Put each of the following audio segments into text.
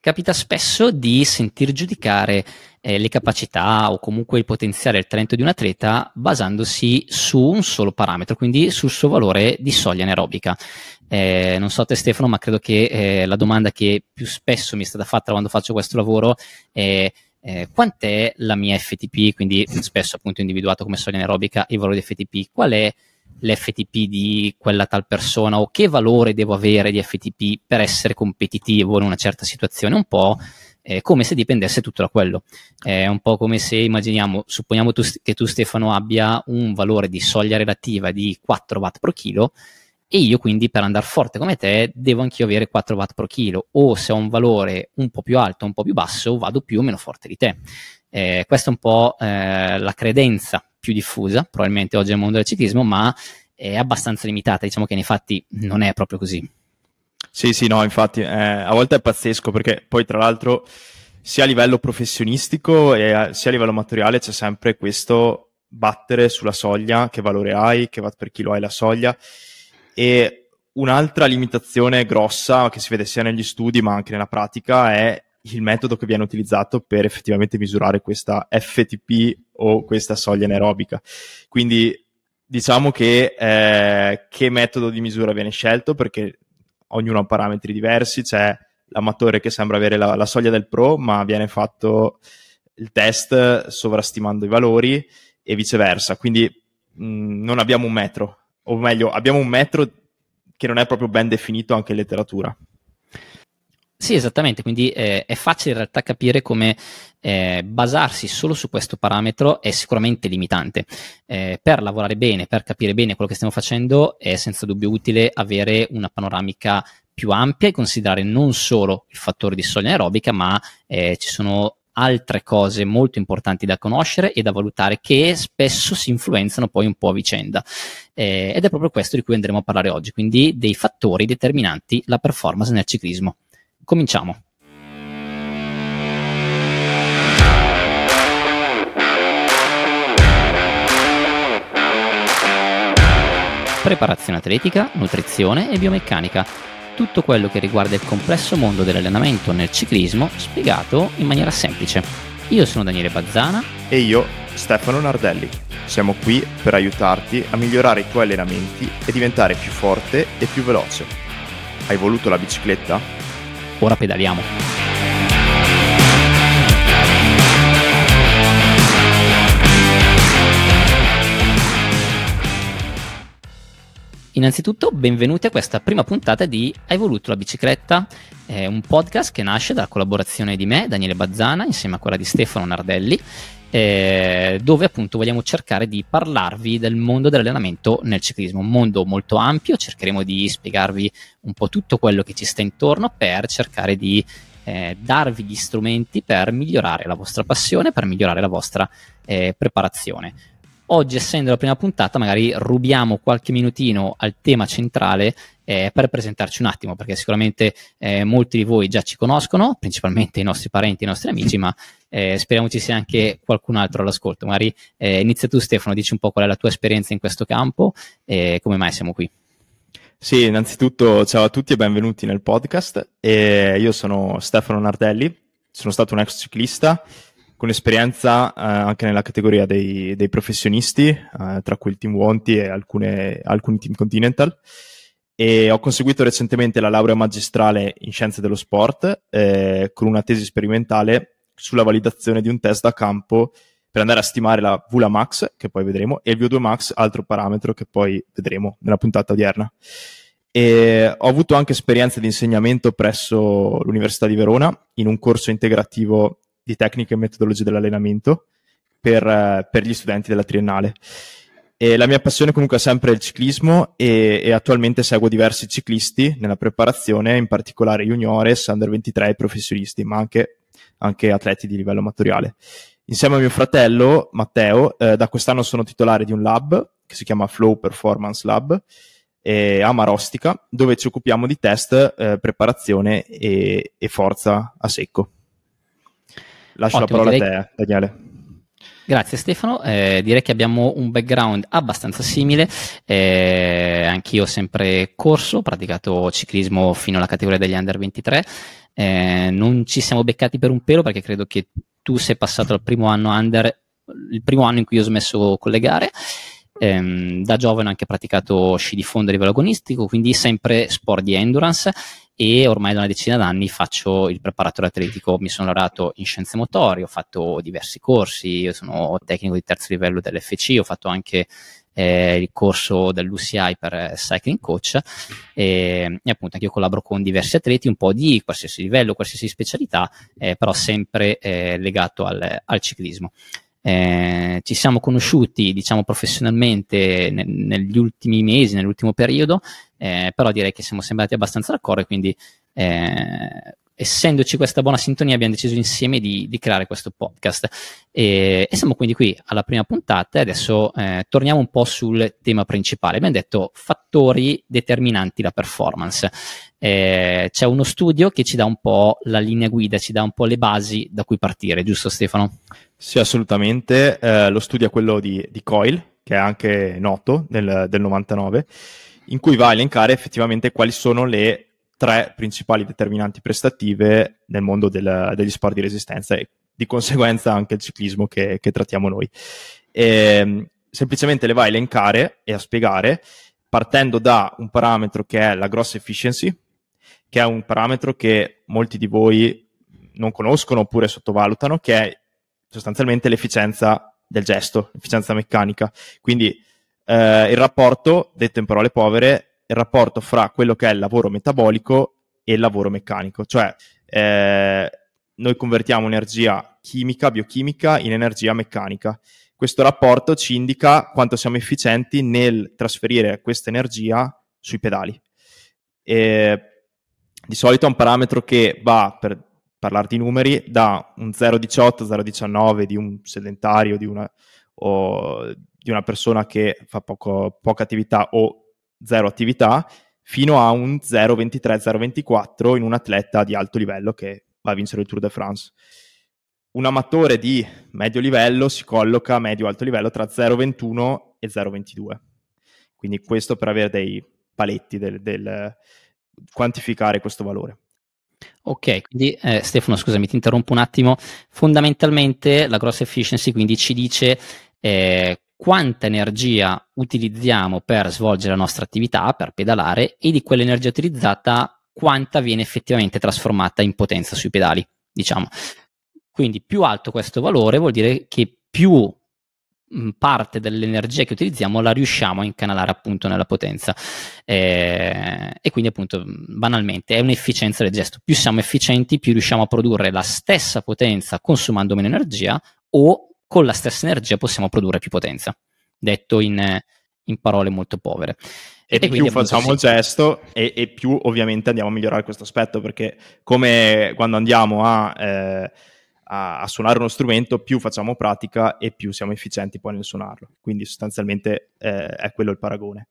capita spesso di sentir giudicare eh, le capacità o comunque il potenziale e il talento di un atleta basandosi su un solo parametro, quindi sul suo valore di soglia anaerobica. Eh, non so te Stefano, ma credo che eh, la domanda che più spesso mi è stata fatta quando faccio questo lavoro è eh, quant'è la mia FTP, quindi spesso appunto individuato come soglia anaerobica il valore di FTP, qual è l'FTP di quella tal persona o che valore devo avere di FTP per essere competitivo in una certa situazione, un po' eh, come se dipendesse tutto da quello. È un po' come se immaginiamo, supponiamo tu, che tu Stefano abbia un valore di soglia relativa di 4 watt pro chilo e io quindi per andare forte come te devo anch'io avere 4 watt pro chilo o se ho un valore un po' più alto, un po' più basso, vado più o meno forte di te. Eh, questa è un po' eh, la credenza più diffusa, probabilmente oggi nel mondo del ciclismo, ma è abbastanza limitata, diciamo che nei fatti non è proprio così. Sì, sì, no, infatti eh, a volte è pazzesco perché poi tra l'altro sia a livello professionistico e a, sia a livello amatoriale c'è sempre questo battere sulla soglia, che valore hai, che watt per chilo hai la soglia e un'altra limitazione grossa che si vede sia negli studi ma anche nella pratica è il metodo che viene utilizzato per effettivamente misurare questa FTP o questa soglia anaerobica. Quindi diciamo che eh, che metodo di misura viene scelto perché ognuno ha parametri diversi, c'è l'amatore che sembra avere la, la soglia del pro ma viene fatto il test sovrastimando i valori e viceversa, quindi mh, non abbiamo un metro o meglio, abbiamo un metro che non è proprio ben definito anche in letteratura. Sì, esattamente, quindi eh, è facile in realtà capire come eh, basarsi solo su questo parametro è sicuramente limitante. Eh, per lavorare bene, per capire bene quello che stiamo facendo, è senza dubbio utile avere una panoramica più ampia e considerare non solo il fattore di soglia aerobica, ma eh, ci sono altre cose molto importanti da conoscere e da valutare che spesso si influenzano poi un po' a vicenda. Eh, ed è proprio questo di cui andremo a parlare oggi, quindi dei fattori determinanti la performance nel ciclismo. Cominciamo. Preparazione atletica, nutrizione e biomeccanica tutto quello che riguarda il complesso mondo dell'allenamento nel ciclismo spiegato in maniera semplice. Io sono Daniele Bazzana e io Stefano Nardelli. Siamo qui per aiutarti a migliorare i tuoi allenamenti e diventare più forte e più veloce. Hai voluto la bicicletta? Ora pedaliamo. Innanzitutto, benvenuti a questa prima puntata di Hai voluto la bicicletta, è un podcast che nasce dalla collaborazione di me, Daniele Bazzana, insieme a quella di Stefano Nardelli, eh, dove appunto vogliamo cercare di parlarvi del mondo dell'allenamento nel ciclismo, un mondo molto ampio, cercheremo di spiegarvi un po' tutto quello che ci sta intorno per cercare di eh, darvi gli strumenti per migliorare la vostra passione, per migliorare la vostra eh, preparazione. Oggi, essendo la prima puntata, magari rubiamo qualche minutino al tema centrale eh, per presentarci un attimo, perché sicuramente eh, molti di voi già ci conoscono, principalmente i nostri parenti, i nostri amici, ma eh, speriamo ci sia anche qualcun altro all'ascolto. Magari eh, inizia tu Stefano, dici un po' qual è la tua esperienza in questo campo e come mai siamo qui. Sì, innanzitutto ciao a tutti e benvenuti nel podcast. Io sono Stefano Nardelli, sono stato un ex ciclista con esperienza eh, anche nella categoria dei, dei professionisti, eh, tra cui il Team Wonti e alcune, alcuni Team Continental. E ho conseguito recentemente la laurea magistrale in scienze dello sport eh, con una tesi sperimentale sulla validazione di un test da campo per andare a stimare la VLA Max, che poi vedremo, e il VO2 Max, altro parametro che poi vedremo nella puntata odierna. E ho avuto anche esperienza di insegnamento presso l'Università di Verona in un corso integrativo di tecniche e metodologie dell'allenamento per, uh, per gli studenti della triennale. E la mia passione comunque è sempre il ciclismo e, e, attualmente seguo diversi ciclisti nella preparazione, in particolare juniores, under 23 e professionisti, ma anche, anche atleti di livello amatoriale. Insieme a mio fratello Matteo, eh, da quest'anno sono titolare di un lab che si chiama Flow Performance Lab eh, a Marostica, dove ci occupiamo di test, eh, preparazione e, e forza a secco. Lascio Ottimo, la parola direi... a te, Daniele. Grazie Stefano, eh, direi che abbiamo un background abbastanza simile, eh, anch'io ho sempre corso, ho praticato ciclismo fino alla categoria degli under 23, eh, non ci siamo beccati per un pelo perché credo che tu sei passato al primo anno under, il primo anno in cui ho smesso con le gare, ehm, da giovane ho anche praticato sci di fondo a livello agonistico, quindi sempre sport di endurance e ormai da una decina d'anni faccio il preparatore atletico, mi sono laureato in scienze motorie, ho fatto diversi corsi, io sono tecnico di terzo livello dell'FC, ho fatto anche eh, il corso dell'UCI per cycling coach e, e, appunto anche io collaboro con diversi atleti un po' di qualsiasi livello, qualsiasi specialità, eh, però sempre eh, legato al, al ciclismo. Eh, ci siamo conosciuti, diciamo, professionalmente ne- negli ultimi mesi, nell'ultimo periodo, eh, però direi che siamo sembrati abbastanza d'accordo e quindi eh, essendoci questa buona sintonia abbiamo deciso insieme di, di creare questo podcast e, e, siamo quindi qui alla prima puntata e adesso eh, torniamo un po' sul tema principale. Abbiamo detto fattori determinanti la performance. Eh, c'è uno studio che ci dà un po' la linea guida, ci dà un po' le basi da cui partire, giusto Stefano? Sì, assolutamente. Eh, lo studio è quello di, di, Coil, che è anche noto, del, del 99, in cui va a elencare effettivamente quali sono le tre principali determinanti prestative nel mondo del, degli sport di resistenza e di conseguenza anche il ciclismo che, che trattiamo noi. E, ehm, semplicemente le va a elencare e a spiegare partendo da un parametro che è la gross efficiency, che è un parametro che molti di voi non conoscono oppure sottovalutano, che è sostanzialmente l'efficienza del gesto, l'efficienza meccanica. Quindi eh, il rapporto, detto in parole povere, il rapporto fra quello che è il lavoro metabolico e il lavoro meccanico, cioè eh, noi convertiamo energia chimica, biochimica in energia meccanica. Questo rapporto ci indica quanto siamo efficienti nel trasferire questa energia sui pedali. E di solito è un parametro che va, per parlare di numeri, da un 0,18, 0,19 di un sedentario, di una, o di una persona che fa poco, poca attività o zero attività fino a un 0,23-0,24 in un atleta di alto livello che va a vincere il Tour de France. Un amatore di medio livello si colloca a medio-alto livello tra 0,21 e 0,22. Quindi questo per avere dei paletti del, del quantificare questo valore. Ok, quindi eh, Stefano, scusami, ti interrompo un attimo. Fondamentalmente la gross efficiency quindi ci dice eh, quanta energia utilizziamo per svolgere la nostra attività, per pedalare, e di quell'energia utilizzata quanta viene effettivamente trasformata in potenza sui pedali, diciamo. Quindi più alto questo valore vuol dire che più parte dell'energia che utilizziamo la riusciamo a incanalare appunto nella potenza eh, e quindi appunto banalmente è un'efficienza del gesto più siamo efficienti più riusciamo a produrre la stessa potenza consumando meno energia o con la stessa energia possiamo produrre più potenza, detto in, in parole molto povere. E, e più facciamo sì. il gesto e, e, più ovviamente andiamo a migliorare questo aspetto, perché come quando andiamo a, eh, a, a, suonare uno strumento, più facciamo pratica e più siamo efficienti poi nel suonarlo. Quindi sostanzialmente eh, è quello il paragone.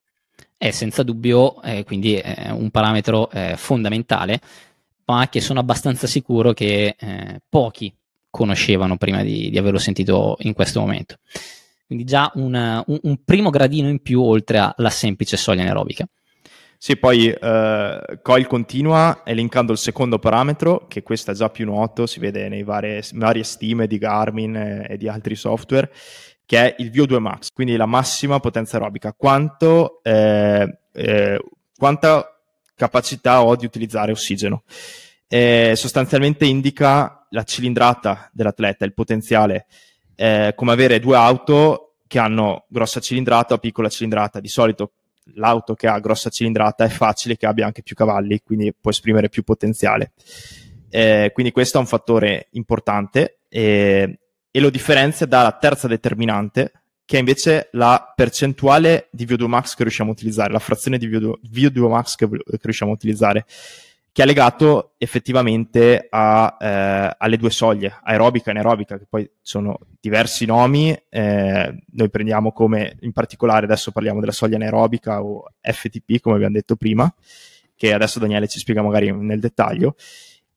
È senza dubbio, eh, quindi è un parametro eh, fondamentale, ma che sono abbastanza sicuro che eh, pochi conoscevano prima di, di averlo sentito in questo momento. Quindi già una, un, un, primo gradino in più oltre alla semplice soglia anaerobica. Sì, poi uh, Coil continua elencando il secondo parametro, che questo è già più noto, si vede nei varie, varie stime di Garmin e, e, di altri software, che è il VO2 max, quindi la massima potenza aerobica. Quanto, eh, eh, quanta capacità ho di utilizzare ossigeno? Eh, sostanzialmente indica la cilindrata dell'atleta, il potenziale, eh, come avere due auto che hanno grossa cilindrata o piccola cilindrata. Di solito l'auto che ha grossa cilindrata è facile che abbia anche più cavalli, quindi può esprimere più potenziale. Eh, quindi questo è un fattore importante eh, e lo differenzia dalla terza determinante, che è invece la percentuale di VO2 max che riusciamo a utilizzare, la frazione di VO2, VO2 max che, che riusciamo a utilizzare che è legato effettivamente a, eh, alle due soglie, aerobica e anaerobica, che poi sono diversi nomi. Eh, noi prendiamo come, in particolare adesso parliamo della soglia anaerobica o FTP, come abbiamo detto prima, che adesso Daniele ci spiega magari nel dettaglio.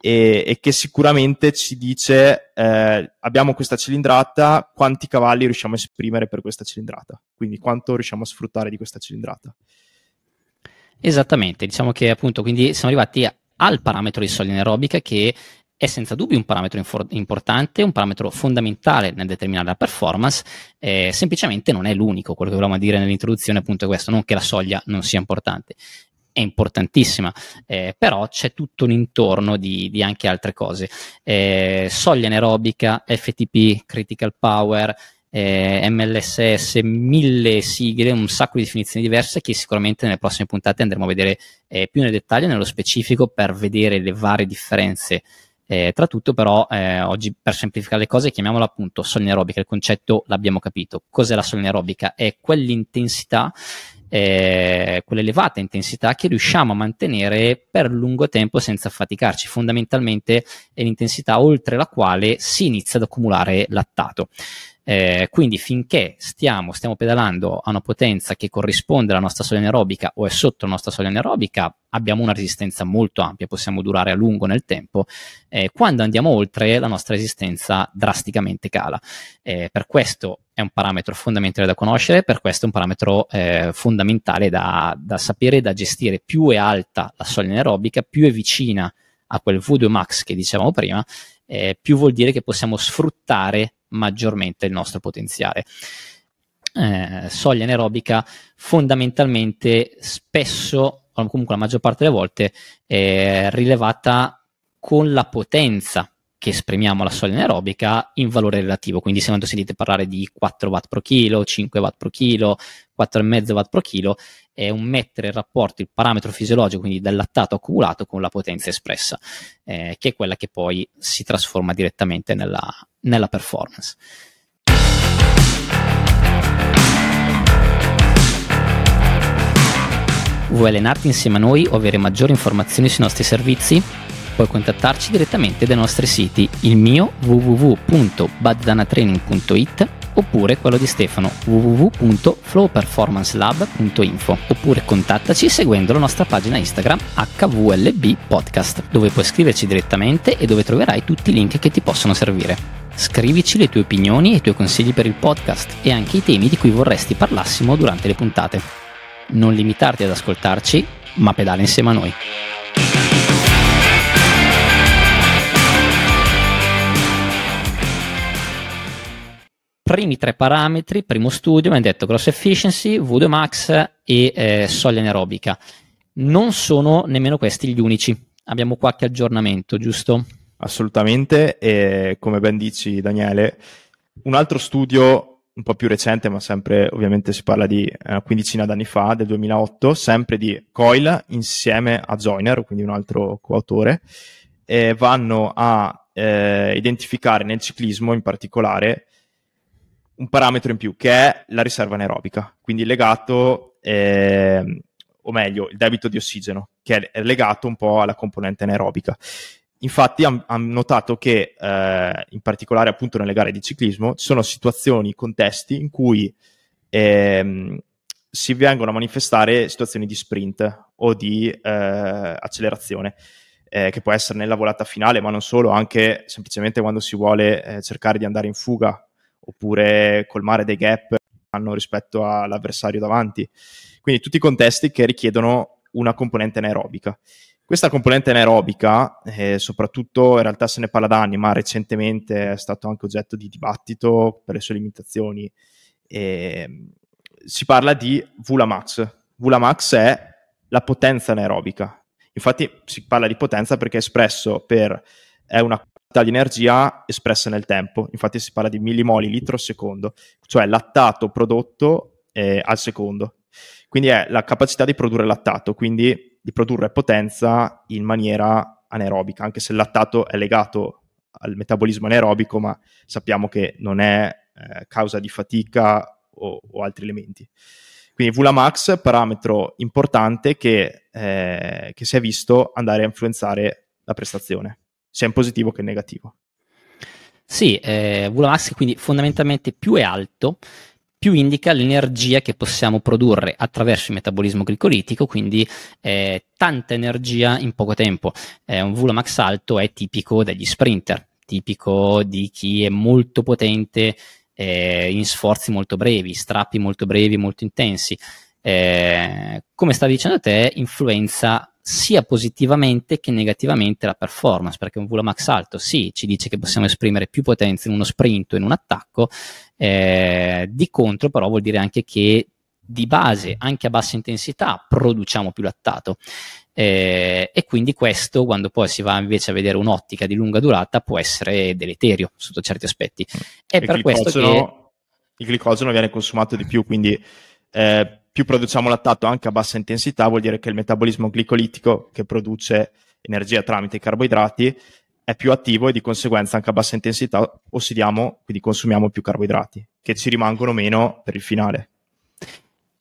e, e che sicuramente ci dice eh, abbiamo questa cilindrata, quanti cavalli riusciamo a esprimere per questa cilindrata, quindi quanto riusciamo a sfruttare di questa cilindrata. Esattamente, diciamo che appunto quindi siamo arrivati al parametro di soglia anaerobica che è senza dubbio un parametro infor- importante, un parametro fondamentale nel determinare la performance, eh, semplicemente non è l'unico, quello che volevamo dire nell'introduzione appunto è questo, non che la soglia non sia importante, è importantissima, eh, però c'è tutto un intorno di, di anche altre cose. Eh, soglia anaerobica, FTP, critical power, eh, MLSS, mille sigle, un sacco di definizioni diverse che sicuramente nelle prossime puntate andremo a vedere eh, più nel dettaglio, nello specifico, per vedere le varie differenze eh, tra tutto, però, eh, oggi per semplificare le cose, chiamiamola appunto soglia aerobica. Il concetto l'abbiamo capito. Cos'è la soglia aerobica? È quell'intensità, eh, quell'elevata intensità che riusciamo a mantenere per lungo tempo senza affaticarci. Fondamentalmente è l'intensità oltre la quale si inizia ad accumulare lattato. Eh, quindi finché stiamo, stiamo, pedalando a una potenza che corrisponde alla nostra soglia anaerobica o è sotto la nostra soglia anaerobica, abbiamo una resistenza molto ampia, possiamo durare a lungo nel tempo. Eh, quando andiamo oltre, la nostra resistenza drasticamente cala. Eh, per questo è un parametro fondamentale da conoscere, per questo è un parametro eh, fondamentale da, da sapere e da gestire. Più è alta la soglia anaerobica, più è vicina a quel V2 max che dicevamo prima, eh, più vuol dire che possiamo sfruttare maggiormente il nostro potenziale. Eh, soglia anaerobica fondamentalmente spesso, o comunque la maggior parte delle volte, è rilevata con la potenza che esprimiamo alla soglia anaerobica in valore relativo. Quindi se quando sentite parlare di 4 watt pro chilo, 5 watt pro chilo, 4,5 watt pro chilo, è un mettere in rapporto il parametro fisiologico, quindi del lattato accumulato, con la potenza espressa, eh, che è quella che poi si trasforma direttamente nella, nella performance. Vuoi allenarti insieme a noi o avere maggiori informazioni sui nostri servizi? Puoi contattarci direttamente dai nostri siti, il mio www.bazzanatraining.it oppure quello di Stefano www.flowperformancelab.info oppure contattaci seguendo la nostra pagina Instagram HVLB Podcast dove puoi scriverci direttamente e dove troverai tutti i link che ti possono servire. Scrivici le tue opinioni e i tuoi consigli per il podcast e anche i temi di cui vorresti parlassimo durante le puntate. Non limitarti ad ascoltarci, ma pedala insieme a noi. Primi tre parametri, primo studio, mi hanno detto gross efficiency, V2 max e eh, soglia anaerobica. Non sono nemmeno questi gli unici. Abbiamo qualche aggiornamento, giusto? Assolutamente, e come ben dici Daniele, un altro studio un po' più recente, ma sempre ovviamente si parla di una quindicina d'anni fa, del 2008, sempre di Coil insieme a Joiner, quindi un altro coautore, e vanno a eh, identificare nel ciclismo in particolare un parametro in più che è la riserva anaerobica, quindi legato, eh, o meglio, il debito di ossigeno, che è legato un po' alla componente anaerobica. Infatti hanno notato che eh, in particolare appunto nelle gare di ciclismo ci sono situazioni, contesti in cui ehm, si vengono a manifestare situazioni di sprint o di eh, accelerazione, eh, che può essere nella volata finale, ma non solo, anche semplicemente quando si vuole eh, cercare di andare in fuga oppure colmare dei gap hanno rispetto all'avversario davanti. Quindi tutti i contesti che richiedono una componente anaerobica. Questa componente anaerobica, eh, soprattutto in realtà se ne parla da anni, ma recentemente è stato anche oggetto di dibattito per le sue limitazioni. Eh, si parla di Vulamax. Vulamax è la potenza anaerobica. Infatti si parla di potenza perché è espresso per è una di energia espressa nel tempo, infatti si parla di millimoli litro al secondo, cioè lattato prodotto eh, al secondo. Quindi è la capacità di produrre lattato, quindi di produrre potenza in maniera anaerobica, anche se il lattato è legato al metabolismo anaerobico, ma sappiamo che non è eh, causa di fatica o, o, altri elementi. Quindi Vulamax, parametro importante che, eh, che si è visto andare a influenzare la prestazione sia in positivo che in negativo. Sì, eh, Vulamax quindi fondamentalmente più è alto, più indica l'energia che possiamo produrre attraverso il metabolismo glicolitico, quindi eh, tanta energia in poco tempo. Eh, un Max alto è tipico degli sprinter, tipico di chi è molto potente eh, in sforzi molto brevi, strappi molto brevi, molto intensi. Eh, come stavi dicendo te, influenza sia positivamente che negativamente la performance, perché un Max alto sì, ci dice che possiamo esprimere più potenza in uno sprint o in un attacco, eh, di contro, però, vuol dire anche che di base, anche a bassa intensità, produciamo più lattato. Eh, e quindi questo, quando poi si va invece a vedere un'ottica di lunga durata, può essere deleterio sotto certi aspetti. È il per questo che il glicogeno viene consumato di più, quindi eh, più produciamo lattato anche a bassa intensità, vuol dire che il metabolismo glicolitico che produce energia tramite i carboidrati è più attivo e di conseguenza anche a bassa intensità ossidiamo, quindi consumiamo più carboidrati, che ci rimangono meno per il finale.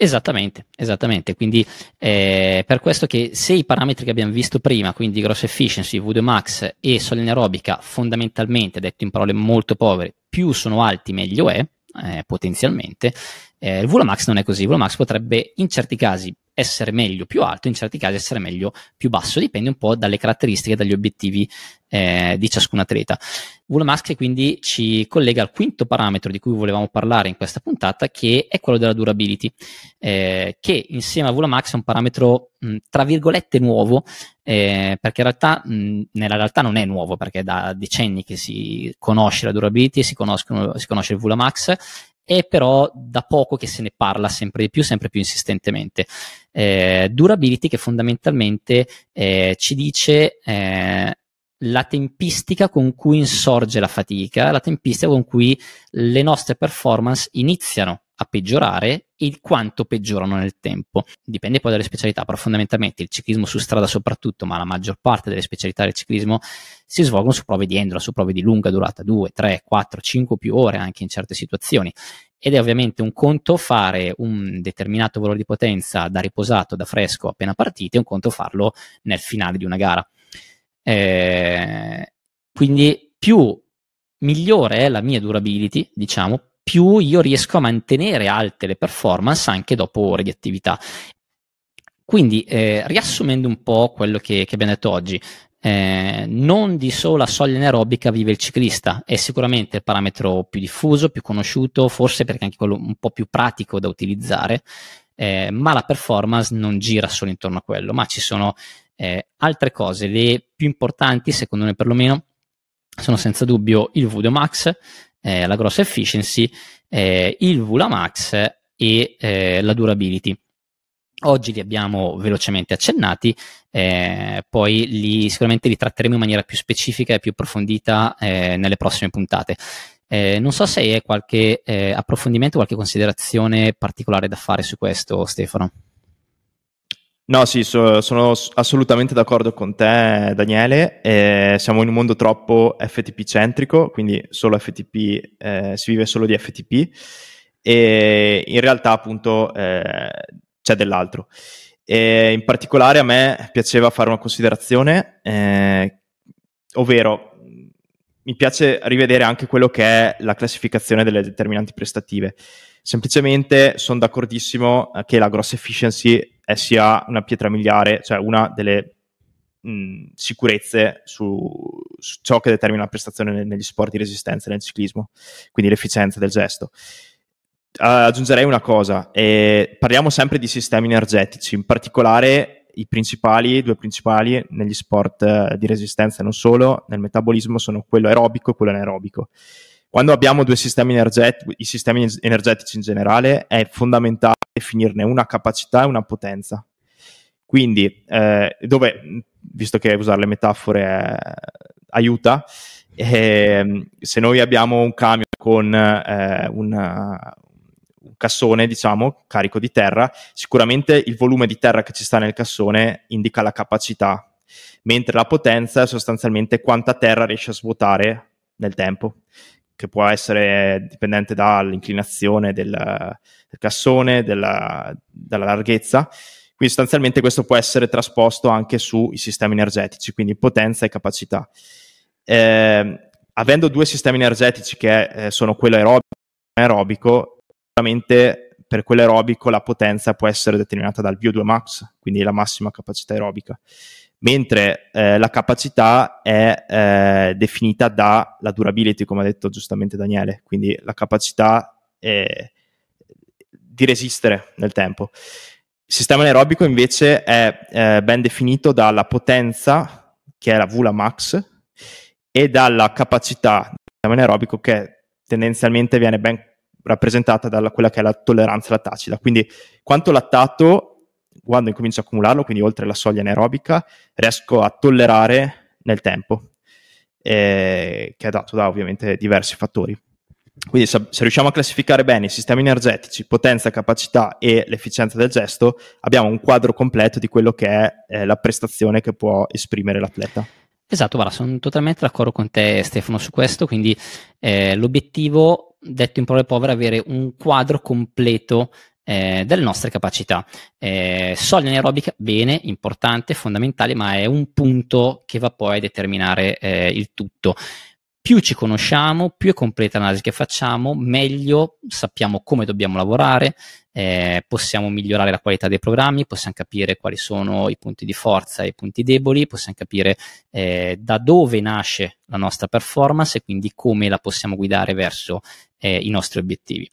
Esattamente, esattamente. Quindi eh, per questo che se i parametri che abbiamo visto prima, quindi gross efficiency, VDO max e solena aerobica, fondamentalmente, detto in parole molto povere, più sono alti meglio è, eh, potenzialmente, eh, il Volomax non è così, il Volomax potrebbe in certi casi essere meglio più alto, in certi casi essere meglio più basso, dipende un po' dalle caratteristiche, dagli obiettivi eh, di ciascun atleta. Volomax quindi ci collega al quinto parametro di cui volevamo parlare in questa puntata, che è quello della durability, eh, che insieme a Volomax è un parametro mh, tra virgolette nuovo, eh, perché in realtà mh, nella realtà non è nuovo, perché è da decenni che si conosce la durability, si, si conosce il Volomax è però da poco che se ne parla sempre di più, sempre più insistentemente. Eh, durability che fondamentalmente eh, ci dice eh, la tempistica con cui insorge la fatica, la tempistica con cui le nostre performance iniziano a peggiorare e quanto peggiorano nel tempo. Dipende poi dalle specialità, però fondamentalmente il ciclismo su strada soprattutto, ma la maggior parte delle specialità del ciclismo si svolgono su prove di enduro, su prove di lunga durata, 2, 3, 4, 5 più ore anche in certe situazioni. Ed è ovviamente un conto fare un determinato valore di potenza da riposato, da fresco appena partite, un conto farlo nel finale di una gara. Eh, quindi più migliore è la mia durability, diciamo, più io riesco a mantenere alte le performance anche dopo ore di attività. Quindi, eh, riassumendo un po' quello che, che abbiamo detto oggi, eh, non di sola soglia anaerobica vive il ciclista, è sicuramente il parametro più diffuso, più conosciuto, forse perché anche quello un po' più pratico da utilizzare, eh, ma la performance non gira solo intorno a quello, ma ci sono eh, altre cose, le più importanti, secondo me perlomeno, sono senza dubbio il VDO Max, eh, la gross efficiency, eh, il VLA Max e eh, la durability. Oggi li abbiamo velocemente accennati, eh, poi li, sicuramente li tratteremo in maniera più specifica e più approfondita eh, nelle prossime puntate. Eh, non so se hai qualche eh, approfondimento, qualche considerazione particolare da fare su questo, Stefano. No, sì, so, sono assolutamente d'accordo con te, Daniele. Eh, siamo in un mondo troppo FTP centrico, quindi solo FTP, eh, si vive solo di FTP e in realtà appunto eh, c'è dell'altro. E in particolare a me piaceva fare una considerazione, eh, ovvero mi piace rivedere anche quello che è la classificazione delle determinanti prestative. Semplicemente sono d'accordissimo che la gross efficiency è sia una pietra miliare, cioè una delle mh, sicurezze su, su, ciò che determina la prestazione negli sport di resistenza nel ciclismo, quindi l'efficienza del gesto. Uh, aggiungerei una cosa, eh, parliamo sempre di sistemi energetici, in particolare i principali, due principali negli sport uh, di resistenza e non solo, nel metabolismo sono quello aerobico e quello anaerobico. Quando abbiamo due sistemi energetici, i sistemi energetici in generale, è fondamentale definirne una capacità e una potenza. Quindi, eh, dove, visto che usare le metafore eh, aiuta, eh, se noi abbiamo un camion con eh, una, un cassone, diciamo, carico di terra, sicuramente il volume di terra che ci sta nel cassone indica la capacità, mentre la potenza è sostanzialmente quanta terra riesce a svuotare nel tempo che può essere dipendente dall'inclinazione del, del cassone, della, dalla larghezza. Quindi sostanzialmente questo può essere trasposto anche sui sistemi energetici, quindi potenza e capacità. Eh, avendo due sistemi energetici che eh, sono quello aerobico e aerobico, sicuramente per quell'aerobico la potenza può essere determinata dal VO2 max, quindi la massima capacità aerobica, mentre eh, la capacità è eh, definita dalla durability, come ha detto giustamente Daniele, quindi la capacità eh, di resistere nel tempo. Il sistema anaerobico invece è eh, ben definito dalla potenza, che è la VULA max, e dalla capacità del sistema anaerobico che tendenzialmente viene ben rappresentata da quella che è la tolleranza lattacida. Quindi quanto lattato, quando incomincio a accumularlo, quindi oltre la soglia anaerobica, riesco a tollerare nel tempo, eh, che è dato da ovviamente diversi fattori. Quindi se, se, riusciamo a classificare bene i sistemi energetici, potenza, capacità e l'efficienza del gesto, abbiamo un quadro completo di quello che è eh, la prestazione che può esprimere l'atleta. Esatto, guarda, sono totalmente d'accordo con te Stefano su questo, quindi eh, l'obiettivo, detto in parole povere, è avere un quadro completo eh, delle nostre capacità. Eh, soglia anaerobica, bene, importante, fondamentale, ma è un punto che va poi a determinare eh, il tutto più ci conosciamo, più è completa l'analisi che facciamo, meglio sappiamo come dobbiamo lavorare, eh, possiamo migliorare la qualità dei programmi, possiamo capire quali sono i punti di forza e i punti deboli, possiamo capire eh, da dove nasce la nostra performance e quindi come la possiamo guidare verso eh, i nostri obiettivi.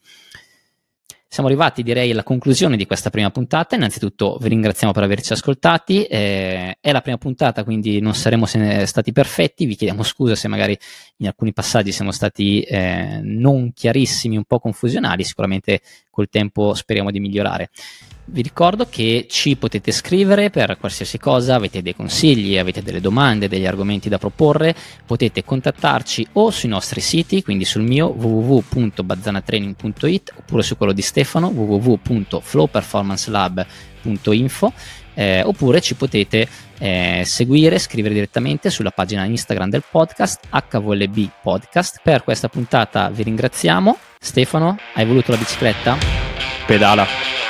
Siamo arrivati direi alla conclusione di questa prima puntata. Innanzitutto vi ringraziamo per averci ascoltati. Eh, è la prima puntata, quindi non saremo stati perfetti. Vi chiediamo scusa se magari in alcuni passaggi siamo stati eh, non chiarissimi, un po' confusionali. Sicuramente col tempo speriamo di migliorare. Vi ricordo che ci potete scrivere per qualsiasi cosa, avete dei consigli, avete delle domande, degli argomenti da proporre, potete contattarci o sui nostri siti, quindi sul mio www.bazzanatraining.it oppure su quello di Stefano www.flowperformancelab.info eh, oppure ci potete eh, seguire, scrivere direttamente sulla pagina Instagram del podcast HVLB Podcast. Per questa puntata vi ringraziamo. Stefano, hai voluto la bicicletta? Pedala.